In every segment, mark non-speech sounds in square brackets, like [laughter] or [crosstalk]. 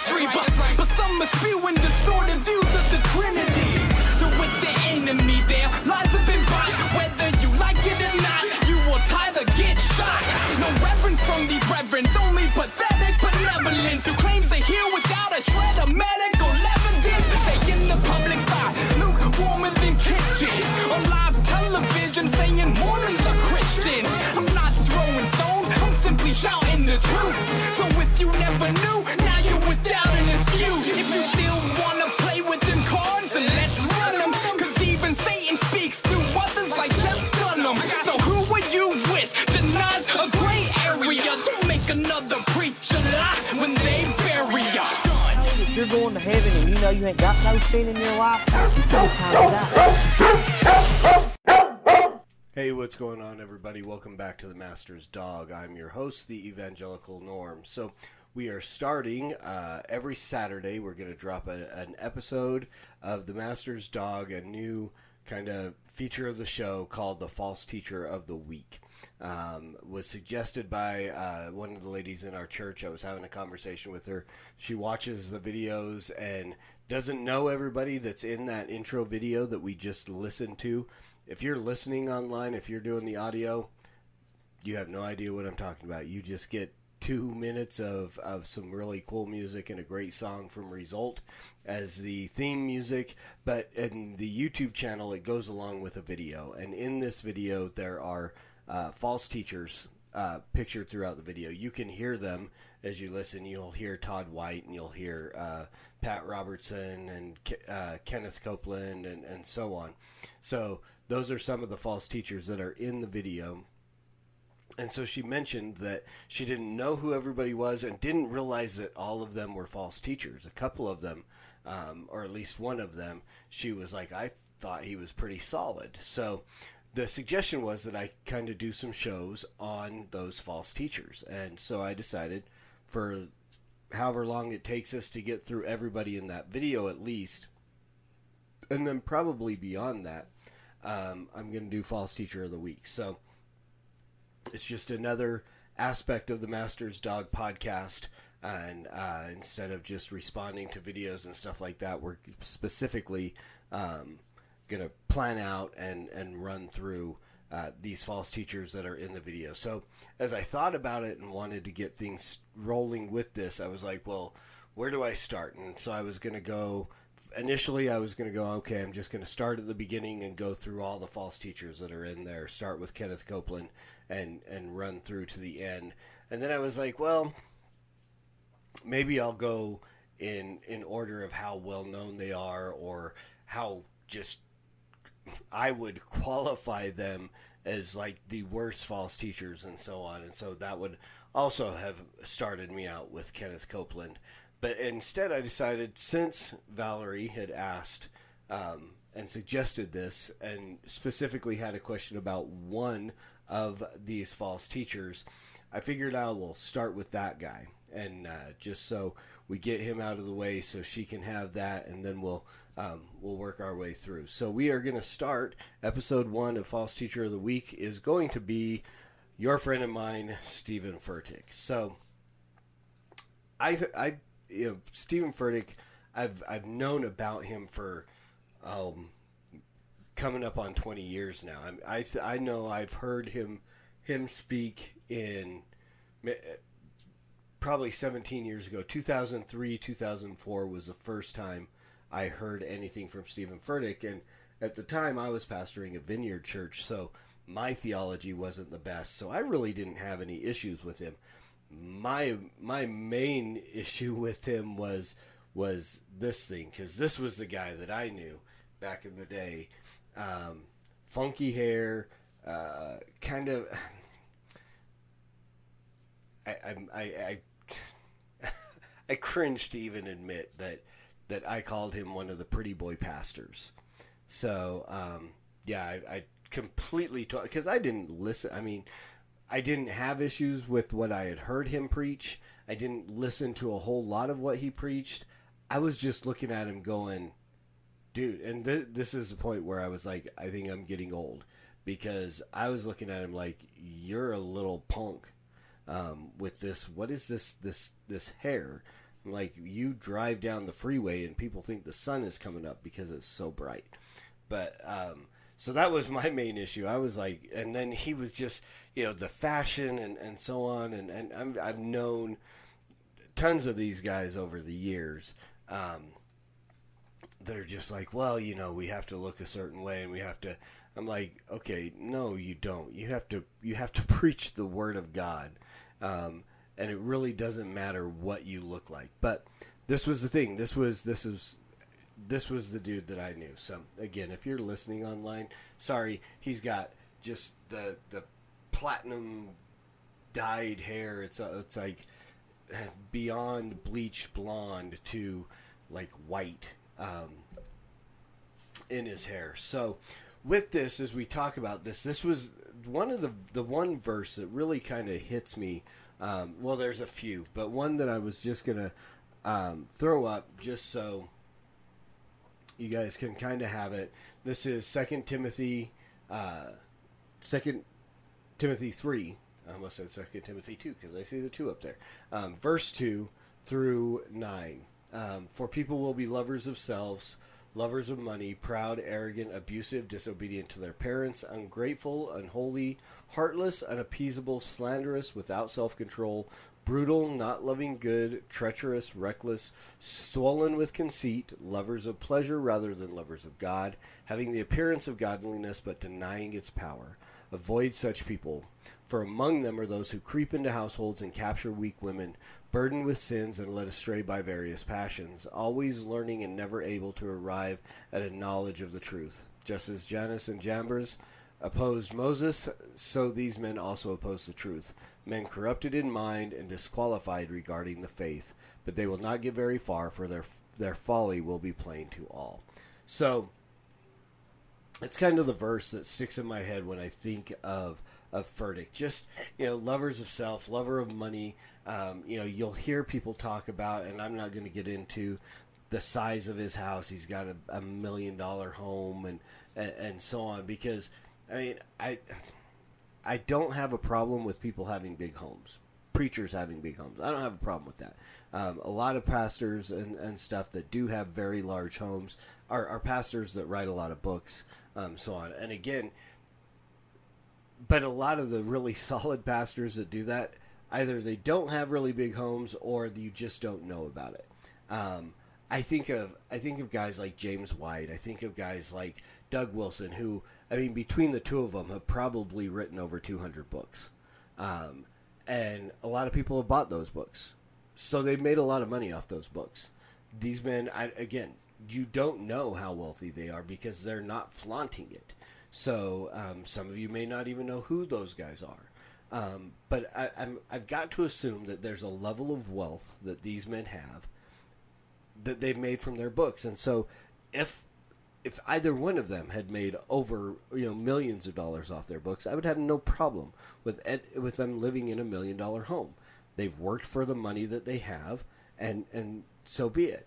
chemistry, but, but some are spewing distorted views of the Trinity. They're with the enemy there, lies have been bought. Whether you like it or not, you will either get shot. No reverence from these reverends, only pathetic benevolence who claims to heal without a shred of medical evidence. They in the public side, lukewarmer than kitchens. On live television saying Mormons are Christians. I'm not throwing stones, I'm simply shouting the truth. You ain't got no in your life. Hey, what's going on, everybody? Welcome back to the Master's Dog. I'm your host, the Evangelical Norm. So, we are starting uh, every Saturday. We're going to drop a, an episode of the Master's Dog, a new kind of feature of the show called the False Teacher of the Week. Um, was suggested by uh, one of the ladies in our church. I was having a conversation with her. She watches the videos and doesn't know everybody that's in that intro video that we just listened to. If you're listening online, if you're doing the audio, you have no idea what I'm talking about. You just get two minutes of, of some really cool music and a great song from Result as the theme music. But in the YouTube channel, it goes along with a video. And in this video, there are uh, false teachers uh, pictured throughout the video. You can hear them as you listen. You'll hear Todd White and you'll hear uh, Pat Robertson and Ke- uh, Kenneth Copeland and, and so on. So those are some of the false teachers that are in the video. And so she mentioned that she didn't know who everybody was and didn't realize that all of them were false teachers. A couple of them, um, or at least one of them, she was like, I thought he was pretty solid. So the suggestion was that I kind of do some shows on those false teachers. And so I decided for however long it takes us to get through everybody in that video at least, and then probably beyond that, um, I'm going to do false teacher of the week. So it's just another aspect of the Master's Dog podcast. And uh, instead of just responding to videos and stuff like that, we're specifically um, going to plan out and, and run through uh, these false teachers that are in the video. So as I thought about it and wanted to get things rolling with this, I was like, well, where do I start? And so I was going to go. Initially, I was going to go, okay, I'm just going to start at the beginning and go through all the false teachers that are in there. Start with Kenneth Copeland and and run through to the end. And then I was like, well, maybe I'll go in in order of how well known they are or how just I would qualify them as like the worst false teachers and so on. And so that would also have started me out with Kenneth Copeland. but instead, I decided since Valerie had asked um, and suggested this, and specifically had a question about one of these false teachers, I figured I will start with that guy, and uh, just so we get him out of the way, so she can have that, and then we'll um, we'll work our way through. So we are going to start episode one of False Teacher of the Week is going to be your friend and mine, Steven Furtick. So I I you know Steven Furtick, I've I've known about him for um, coming up on twenty years now. I'm, I th- I know I've heard him him speak in probably 17 years ago 2003 2004 was the first time i heard anything from steven furtick and at the time i was pastoring a vineyard church so my theology wasn't the best so i really didn't have any issues with him my my main [laughs] issue with him was was this thing because this was the guy that I knew back in the day. Um, funky hair, uh, kind of. I I I, I, [laughs] I cringe to even admit that that I called him one of the pretty boy pastors. So um, yeah, I, I completely because I didn't listen. I mean, I didn't have issues with what I had heard him preach. I didn't listen to a whole lot of what he preached. I was just looking at him going, dude, and th- this is the point where I was like, I think I'm getting old because I was looking at him like, you're a little punk um, with this. What is this? This this hair? Like you drive down the freeway and people think the sun is coming up because it's so bright. But um, so that was my main issue. I was like, and then he was just, you know, the fashion and, and so on. And, and I'm, I've known tons of these guys over the years um, that are just like, well, you know, we have to look a certain way and we have to. I'm like, okay, no, you don't. You have to, you have to [laughs] preach the word of God. Um, and it really doesn't matter what you look like. But this was the thing. This was, this is, this was the dude that I knew. So again, if you're listening online, sorry, he's got just the the platinum dyed hair. It's uh, it's like beyond bleach blonde to like white um, in his hair. So with this, as we talk about this, this was one of the the one verse that really kind of hits me. Um, well, there's a few, but one that I was just gonna um, throw up just so you guys can kind of have it. This is Second Timothy, uh, Second Timothy three. I almost said Second Timothy two because I see the two up there. Um, verse two through nine. Um, For people will be lovers of selves, lovers of money, proud, arrogant, abusive, disobedient to their parents, ungrateful, unholy, heartless, unappeasable, slanderous, without self control, brutal, not loving good, treacherous, reckless, swollen with conceit, lovers of pleasure rather than lovers of God, having the appearance of godliness but denying its power. Avoid such people, for among them are those who creep into households and capture weak women, burdened with sins and led astray by various passions, always learning and never able to arrive at a knowledge of the truth. Just as Jannes and Jambres opposed Moses, so these men also oppose the truth. Men corrupted in mind and disqualified regarding the faith, but they will not get very far, for their their folly will be plain to all. So it's kind of the verse that sticks in my head when I think of of Furtick. Just you know, lovers of self, lover of money. Um, you know, you'll hear people talk about, and I'm not going to get into the size of his house. He's got a, a million dollar home and, and and so on because I mean, I I don't have a problem with people having big homes, preachers having big homes. I don't have a problem with that. Um, a lot of pastors and, and stuff that do have very large homes are, are pastors that write a lot of books, um, so on. And again, but a lot of the really [laughs] solid pastors that do that, either they don't have really big homes or you just don't know about it. Um, I think of I think of guys like James White. I think of guys like Doug Wilson, who I mean, between the two of them, have probably written over 200 books, um, and a lot of people have bought those books, so they've made a lot of money off those books. These men, I, again, you don't know how wealthy they are because they're not flaunting it. So um, some of you may not even know who those guys are. Um, but I, I've got to assume that there's a level of wealth that these men have that they've made from their books. And so, if if either one of them had made over you know millions of dollars off their books, I would have no problem with ed, with them living in a million dollar home. They've worked for the money that they have, and and so be it.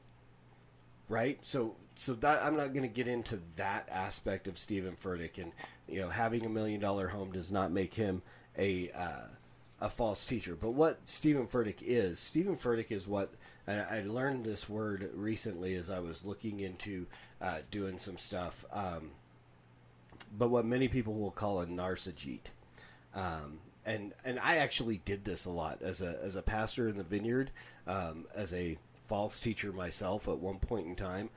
Right. So so that I'm not going to get into that aspect of Steven Furtick, and you know having a million dollar home does not make him a uh, a false teacher. But what Steven Furtick is, Steven Furtick is what I learned this word recently as I was looking into uh, doing some stuff. Um, but what many people will call a narcissist. Um, and and I actually did this a lot as a as a pastor in the vineyard, um, as a false teacher myself at one point in time.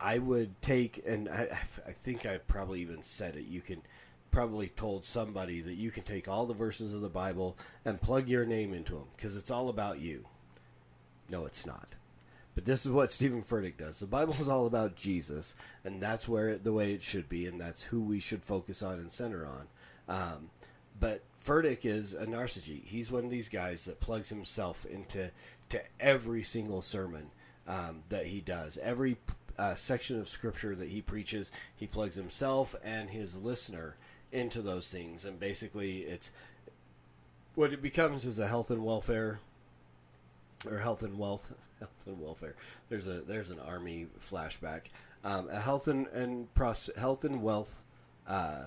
I would take, and I, I think I probably even said it. You can probably told somebody that you can take all the verses of the Bible and plug your name into them because it's all about you. No, it's not. But this is what Steven Furtick does. The Bible is all about Jesus, and that's where it, the way it should be, and that's who we should focus on and center on. Um, but Furtick is a narcissist. He's one of these guys that plugs himself into to every single sermon um, that he does. Every uh, section of scripture that he preaches, he plugs himself and his listener into those things, and basically, it's what it becomes is a health and welfare or health and wealth, [laughs] health and welfare. There's a there's an army flashback. Um, a health and and pros, health and wealth uh,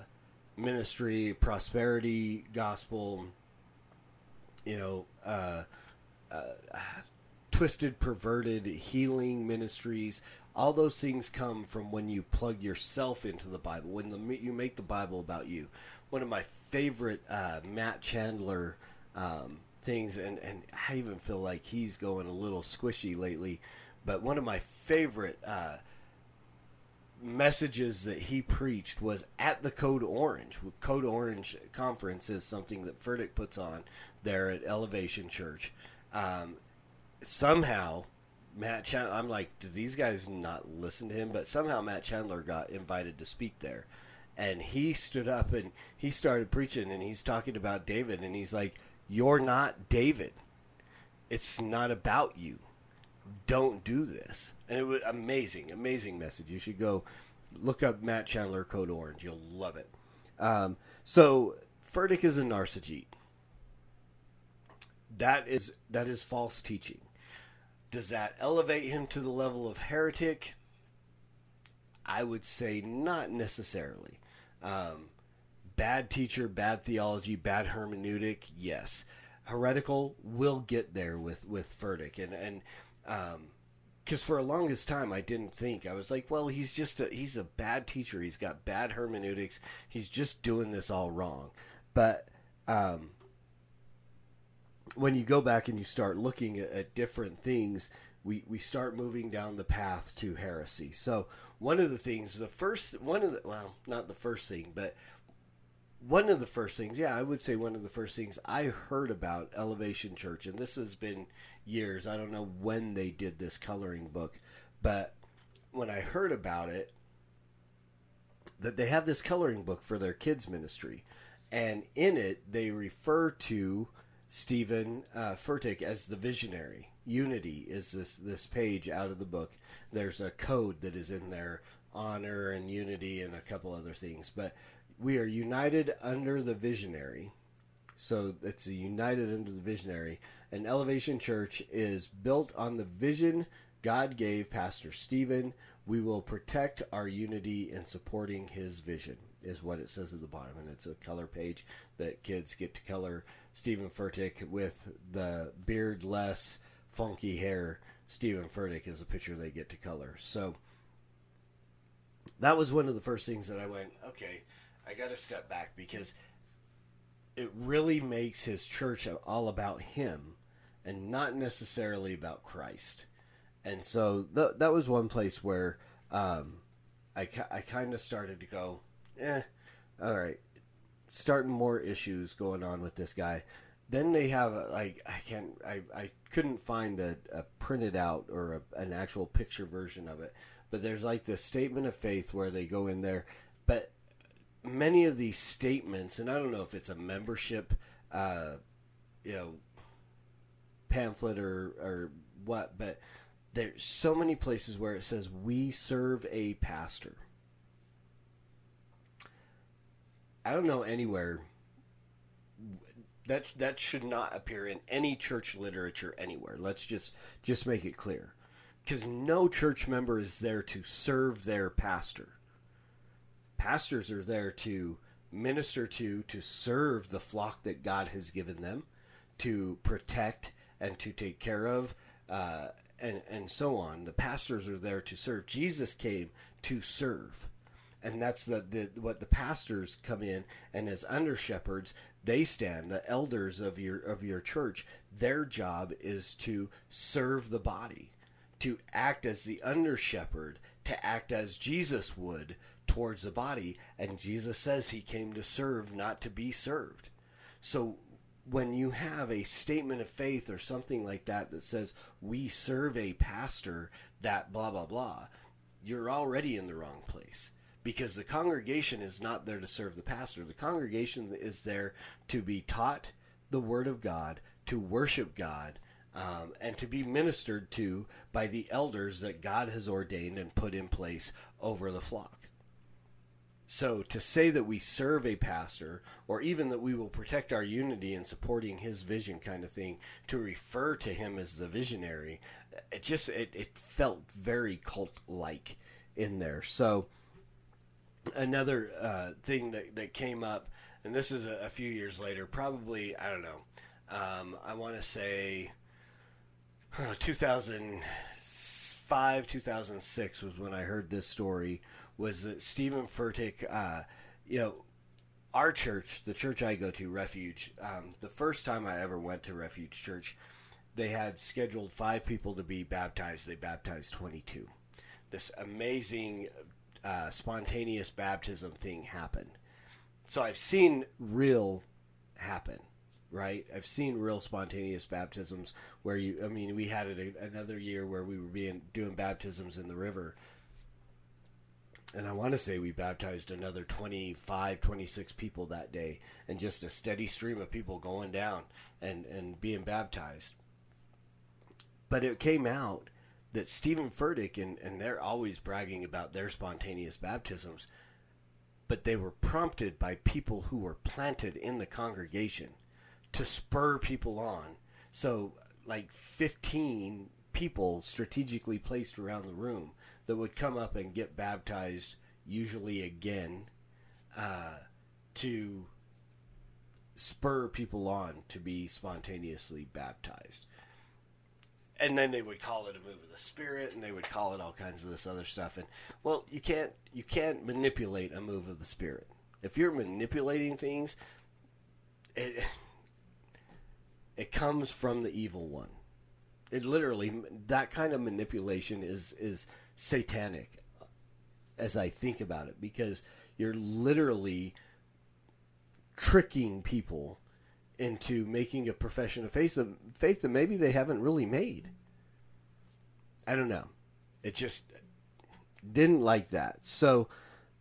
ministry, prosperity gospel. You know, uh, twisted, perverted healing ministries. All those things come from when you plug yourself into the Bible. When the, you make the Bible about you. One of my favorite uh, Matt Chandler. Um, things, and, and I even feel like he's going a little squishy lately. But one of my favorite uh, messages that he preached was at the Code Orange. Code Orange conference is something that Furtick puts on there at Elevation Church. Um, somehow, Matt Chandler, I'm like, do these guys not listen to him? But somehow Matt Chandler got invited to speak there. And he stood up and he started preaching and he's talking about David and he's like, you're not David. It's not about you. Don't do this. And it was amazing, amazing message. You should go look up Matt Chandler Code Orange. You'll love it. Um, so Furtick is a narcissist. That is that is false teaching. Does that elevate him to the level of heretic? I would say not necessarily. Um, bad teacher, bad theology, bad hermeneutic, yes. Heretical will get there with with Furtick, and and um, because for a longest time I didn't think I was like, well, he's just a he's a bad teacher. He's got bad hermeneutics. He's just doing this all wrong. But um, when you go back and you start looking at, at different things, we, we start moving down the path to heresy. So one of the things, the first one of the well, not the first thing, but one of the first things, yeah, I would say one of the first things I heard about Elevation Church, and this has been years. I don't know when they did this coloring book, but when I heard about it, that they have this coloring book for their kids' ministry, and in it they refer to Steven uh, Furtick as the visionary. Unity is this this page out of the book. There's a code that is in there, honor and unity, and a couple other things, but we are united under the visionary. So it's a united under the visionary. And Elevation Church is built on the vision God gave Pastor Steven. We will protect our unity in supporting his vision, is what it says at the bottom. And it's a color page that kids get to color Steven Furtick with the beardless, funky hair. Steven Furtick is a picture they get to color. So that was one of the first things that I went, okay, I got to step back because it really makes his church all about him and not necessarily about Christ. And so th- that was one place where um, I, I kind of started to go, eh, all right, starting more issues going on with this guy. Then they have like I can't I, I couldn't find a, a printed out or a, an actual picture version of it, but there's like this statement of faith where they go in there, but many of these statements, and I don't know if it's a membership, uh, you know, pamphlet or or what, but there's so many places where it says we serve a pastor. I don't know anywhere that that should not appear in any church literature anywhere. Let's just just make it clear. Cuz no church member is there to serve their pastor. Pastors are there to minister to to serve the flock that God has given them, to protect and to take care of uh, and and so on. The pastors are there to serve. Jesus came to serve and that's the, the what the pastors come in and as under shepherds they stand the elders of your of your church their job is to serve the body to act as the under shepherd to act as Jesus would towards the body. And Jesus says he came to serve not to be served. So when you have a statement of faith or something like that that says we serve a pastor that blah blah blah you're already in the wrong place because the congregation is not there to serve the pastor. The congregation is there to be taught the Word of God, to worship God, um, and to be ministered to by the elders that God has ordained and put in place over the flock. So to say that we serve a pastor, or even that we will protect our unity in supporting his vision, kind of thing, to refer to him as the visionary, it just it, it felt very cult like in there. So another uh, thing that, that came up, and this is a, a, few years later, probably, I don't know, um, I want to say uh, 2005, 2006 was when I heard this story, was that Steven Furtick, uh, you know, our church, the church I go to, Refuge, um, the first time I ever went to Refuge Church, they had scheduled five people to be baptized. They baptized 22. This amazing uh, spontaneous baptism thing happen. So I've seen real happen, right? I've seen real spontaneous baptisms where you. I mean, we had it another year where we were being doing baptisms in the river. And I want to say we baptized another 25, 26 people that day, and just a steady stream of people going down and, and being baptized. But it came out that Steven Furtick and, and they're always bragging about their spontaneous baptisms, but they were prompted by people who were planted in the congregation to spur people on. So, like 15 people strategically placed around the room that would come up and get baptized, usually again, uh, to spur people on to be spontaneously baptized and then they would call it a move of the spirit and they would call it all kinds of this other stuff. And well you can't you can't manipulate a move of the spirit. If you're manipulating things it [laughs] it comes from the evil one. It literally that kind of manipulation is is satanic as i think about it because you're literally tricking people into making a profession of faith that, faith that maybe they haven't really made. I don't know. It just didn't like that. So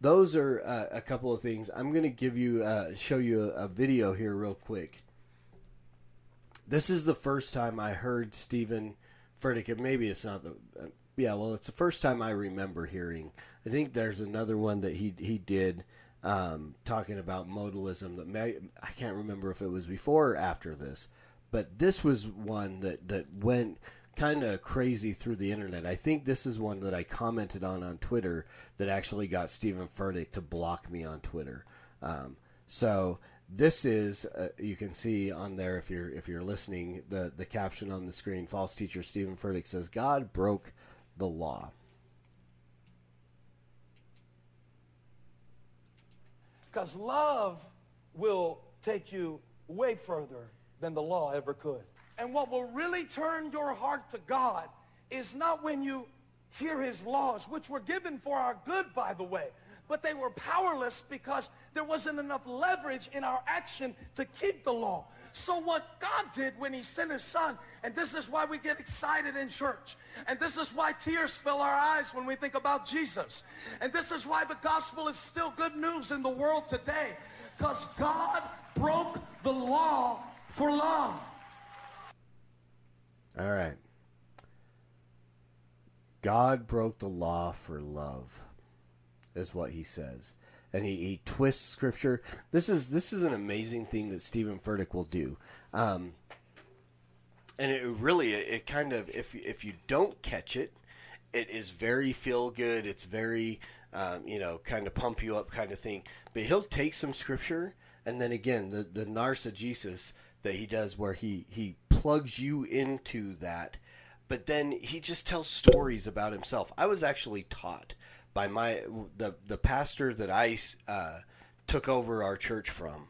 those are uh, a couple of things. I'm going to give you uh, show you a, a, video here real quick. This is the first time I heard Steven Furtick. Maybe it's not the uh, yeah. Well, it's the first time I remember hearing. I think there's another one that he he did um, talking about modalism that may, I can't remember if it was before or after this, but this was one that, that went kind of crazy through the internet. I think this is one that I commented on on Twitter that actually got Steven Furtick to block me on Twitter. Um, so this is uh, you can see on there if you're if you're listening the the caption on the screen. False teacher Steven Furtick says God broke the law. Because love will take you way further than the law ever could. And what will really turn your heart to God is not when you hear his laws, which were given for our good, by the way, but they were powerless because there wasn't enough leverage in our action to keep the law. So what God did when he sent his son, and this is why we get excited in church, and this is why tears fill our eyes when we think about Jesus, and this is why the gospel is still good news in the world today, because God broke the law for love. All right. God broke the law for love, is what he says. And he, he twists scripture. This is this is an amazing thing that Steven Furtick will do. Um, and it really it, it kind of if if you don't catch it, it is very feel good. It's very um, you know kind of pump you up kind of thing. But he'll take some scripture and then again the the narcigesis that he does where he he plugs you into that but then he just tells stories about himself i was actually taught by my the the pastor that i uh, took over our church from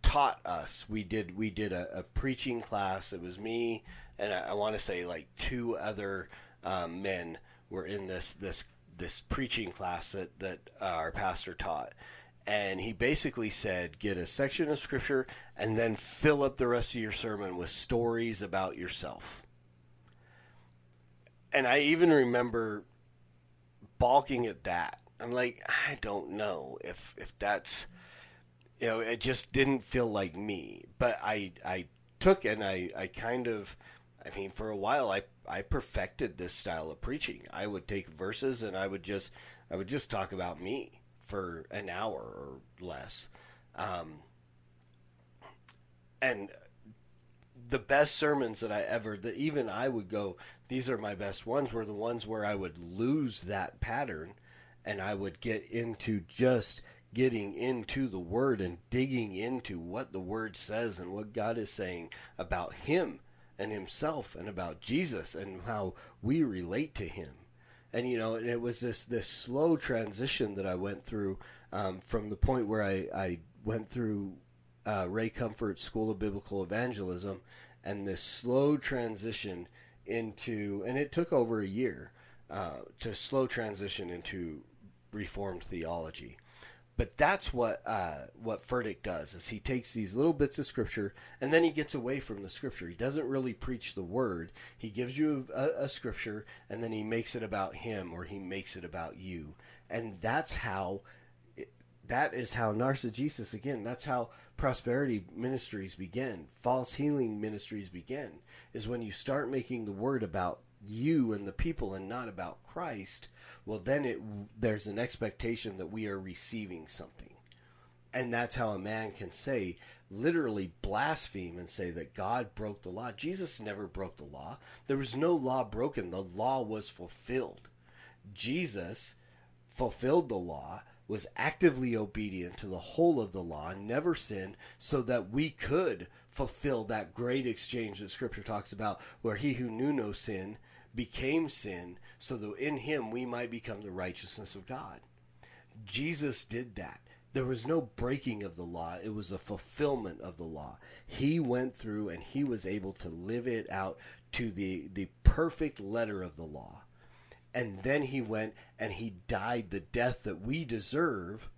taught us. We did we did a, a preaching class. It was me and i, I want to say like two other um, men were in this this this preaching class that that uh, our pastor taught. And he basically said get a section of scripture and then fill up the rest of your sermon with stories about yourself. And i even remember balking at that. I'm like i don't know if if that's you know it just didn't feel like me. But i i took and i i kind of i mean for a while i i perfected this style of preaching. I would take verses and i would just i would just talk about me for an hour or less. Um, and the best sermons that I ever, that even I would go, these are my best ones, were the ones where I would lose that pattern and I would get into just getting into the Word and digging into what the Word says and what God is saying about Him and Himself and about Jesus and how we relate to Him. And you know, and it was this this slow transition that I went through um, from the point where I I went through uh, Ray Comfort's School of Biblical Evangelism, and this slow transition into, and it took over a year uh, to slow transition into Reformed theology. But that's what uh, what Furtick does is he takes these little bits of scripture and then he gets away from the scripture. He doesn't really preach the word. He gives you a, a scripture and then he makes it about him or he makes it about you. And that's how that is how narcigesis again that's how prosperity ministries begin false healing ministries begin is when you start making the word about you and the people and not about Christ, well then it there's an expectation that we are receiving something. And that's how a man can say literally blaspheme and say that God broke the law. Jesus never broke the law. There was no law broken. The law was fulfilled. Jesus fulfilled the law was actively obedient to the whole of the law and never sinned so that we could fulfill that great exchange that scripture talks about where he who knew no sin became sin so that in him we might become the righteousness of God. Jesus did that. There was no breaking of the law. It was a fulfillment of the law. He went through and he was able to live it out to the, the perfect letter of the law and then he went and he died the death that we deserve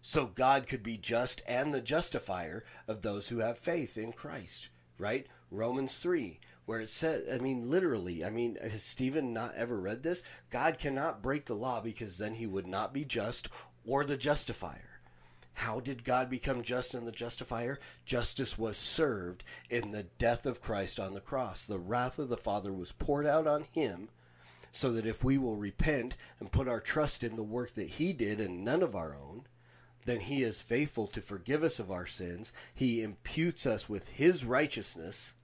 so God could be just and the justifier of those who have faith in Christ, right? Romans 3, where it said, I mean, literally, I mean, has Steven not ever read this? God cannot break the law because then he would not be just or the justifier. How did God become just and the justifier? Justice was served in the death of Christ on the cross. The wrath of the Father was poured out on him so that if we will repent and put our trust in the work that He did and none of our own, then He is faithful to forgive us of our sins. He imputes us with His righteousness,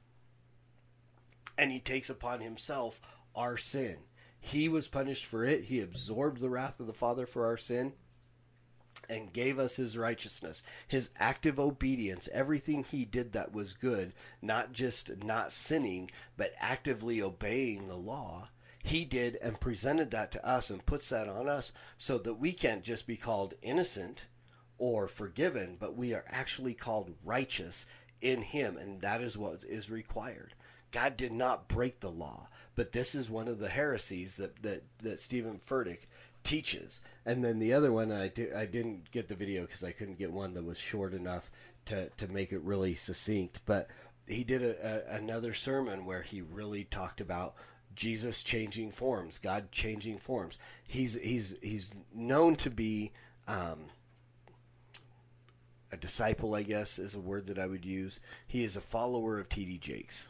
and He takes upon Himself our sin. He was punished for it, He absorbed the wrath of the Father for our sin. And gave us his righteousness, his active obedience, everything he did that was good, not just not sinning, but actively obeying the law he did and presented that to us and puts that on us so that we can't just be called innocent or forgiven, but we are actually called righteous in him, and that is what is required. God did not break the law, but this is one of the heresies that that, that Steven Furtick teaches. And then the other one, I, di- I didn't get the video because I couldn't get one that was short enough to, to make it really succinct, but he did a, a, another sermon where he really talked about Jesus changing forms, God changing forms. He's he's he's known to be um, a disciple, I guess is a word that I would use. He is a follower of T.D. Jakes,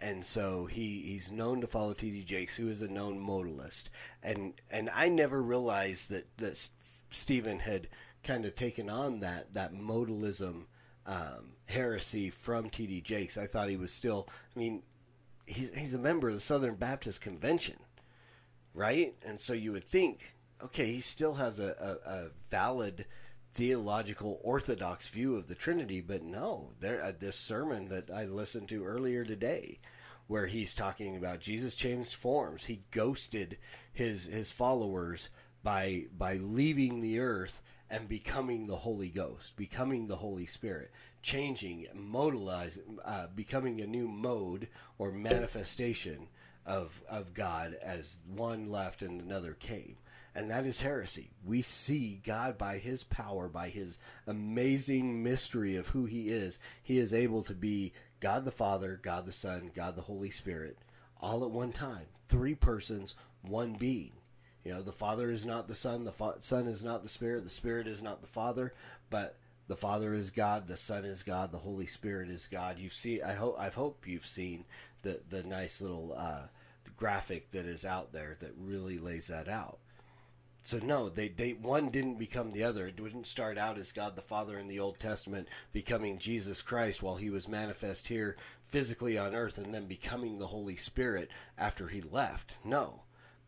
and so he he's known to follow T.D. Jakes, who is a known modalist, and and I never realized that that Steven had kind of taken on that that modalism um, heresy from T.D. Jakes. I thought he was still. I mean, he's he's a member of the Southern Baptist Convention, right? And so you would think, okay, he still has a, a, a valid theological orthodox view of the Trinity, but no, there uh, this sermon that I listened to earlier today, where he's talking about Jesus changed forms, he ghosted his his followers by by leaving the earth and becoming the Holy Ghost, becoming the Holy Spirit, changing, modalizing, uh, becoming a new mode or manifestation of of God as one left and another came and that is heresy. We see God by his power, by his amazing mystery of who he is. He is able to be God the Father, God the Son, God the Holy Spirit, all at one time. Three persons, one being. You know, the Father is not the Son, the Fa- Son is not the Spirit, the Spirit is not the Father, but the Father is God, the Son is God, the Holy Spirit is God. You see, I hope I hope you've seen the the nice little uh, graphic that is out there that really lays that out so no, they, they one didn't become the other. It didn't start out as God the Father in the Old Testament becoming Jesus Christ while he was manifest here physically on earth and then becoming the Holy Spirit after he left. No.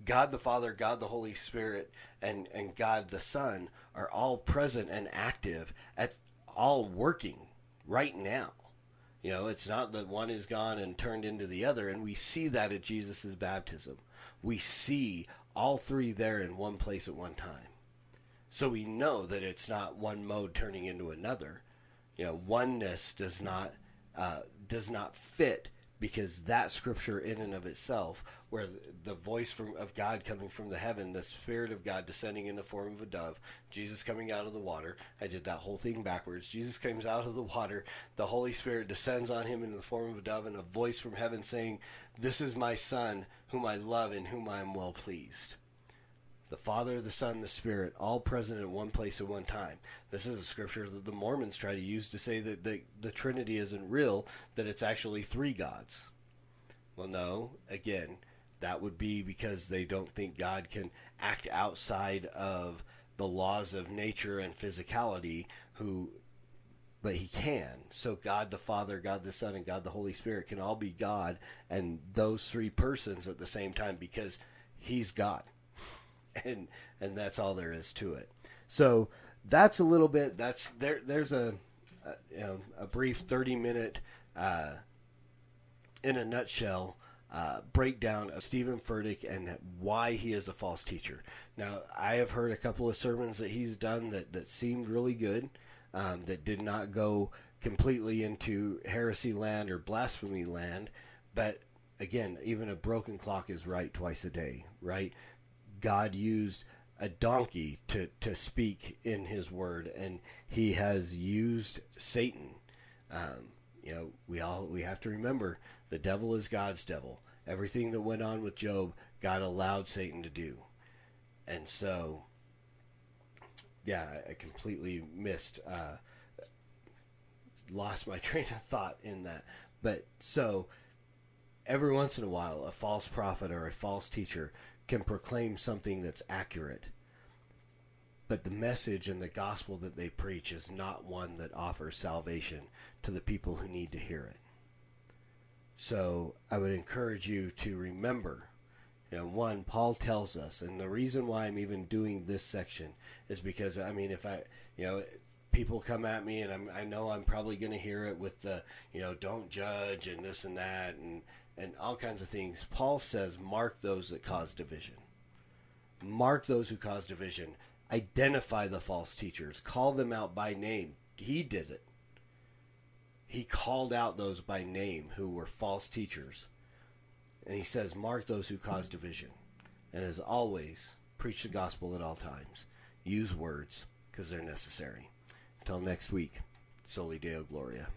God the Father, God the Holy Spirit, and, and God the Son are all present and active at all working right now. You know, it's not that one is gone and turned into the other, and we see that at Jesus' baptism. We see all three there in one place at one time. So we know that it's not one mode turning into another. You know, oneness does not uh, does not fit because that scripture in and of itself, where the voice from of God coming from the heaven, the Spirit of God descending in the form of a dove, Jesus coming out of the water. I did that whole thing backwards. Jesus comes out of the water, the Holy Spirit descends on him in the form of a dove, and a voice from heaven saying, This is my Son, whom I love and whom I am well pleased the Father, the Son, the Spirit, all present in one place at one time. This is a scripture that the Mormons try to use to say that the, the Trinity isn't real, that it's actually three gods. Well, no, again, that would be because they don't think God can act outside of the laws of nature and physicality, who but he can. So God the Father, God the Son, and God the Holy Spirit can all be God and those three persons at the same time because he's God. [laughs] and and that's all there is to it. So that's a little bit. That's there. There's a a, you know, a brief thirty minute, uh, in a nutshell. Uh, breakdown of Steven Furtick and why he is a false teacher. Now, I have heard a couple of sermons that he's done that, that seemed really good, um, that did not go completely into heresy land or blasphemy land. But again, even a broken clock is right twice a day, right? God used a donkey to, to speak in his word, and he has used Satan. Um, you know, we all we have to remember the devil is God's devil. Everything that went on with Job, God allowed Satan to do, and so, yeah, I completely missed, uh, lost my [laughs] train of thought in that. But so, every once in a while, a false prophet or a false teacher can proclaim something that's accurate. But the message and the gospel that they preach is not one that offers salvation to the people who need to hear it. So I would encourage you to remember, you know, one, Paul tells us, and the reason why I'm even doing this section is because, I mean, if I, you know, people come at me and I'm, I know I'm probably going to hear it with the, you know, don't judge and this and that. And, and all kinds of things. Paul says, mark those that cause division. Mark those who cause division. Identify the false teachers. Call them out by name. He did it. He called out those by name who were false teachers. And he says, mark those who cause division. And as always, preach the gospel at all times. Use words because they're necessary. Until next week, Soli Deo Gloria.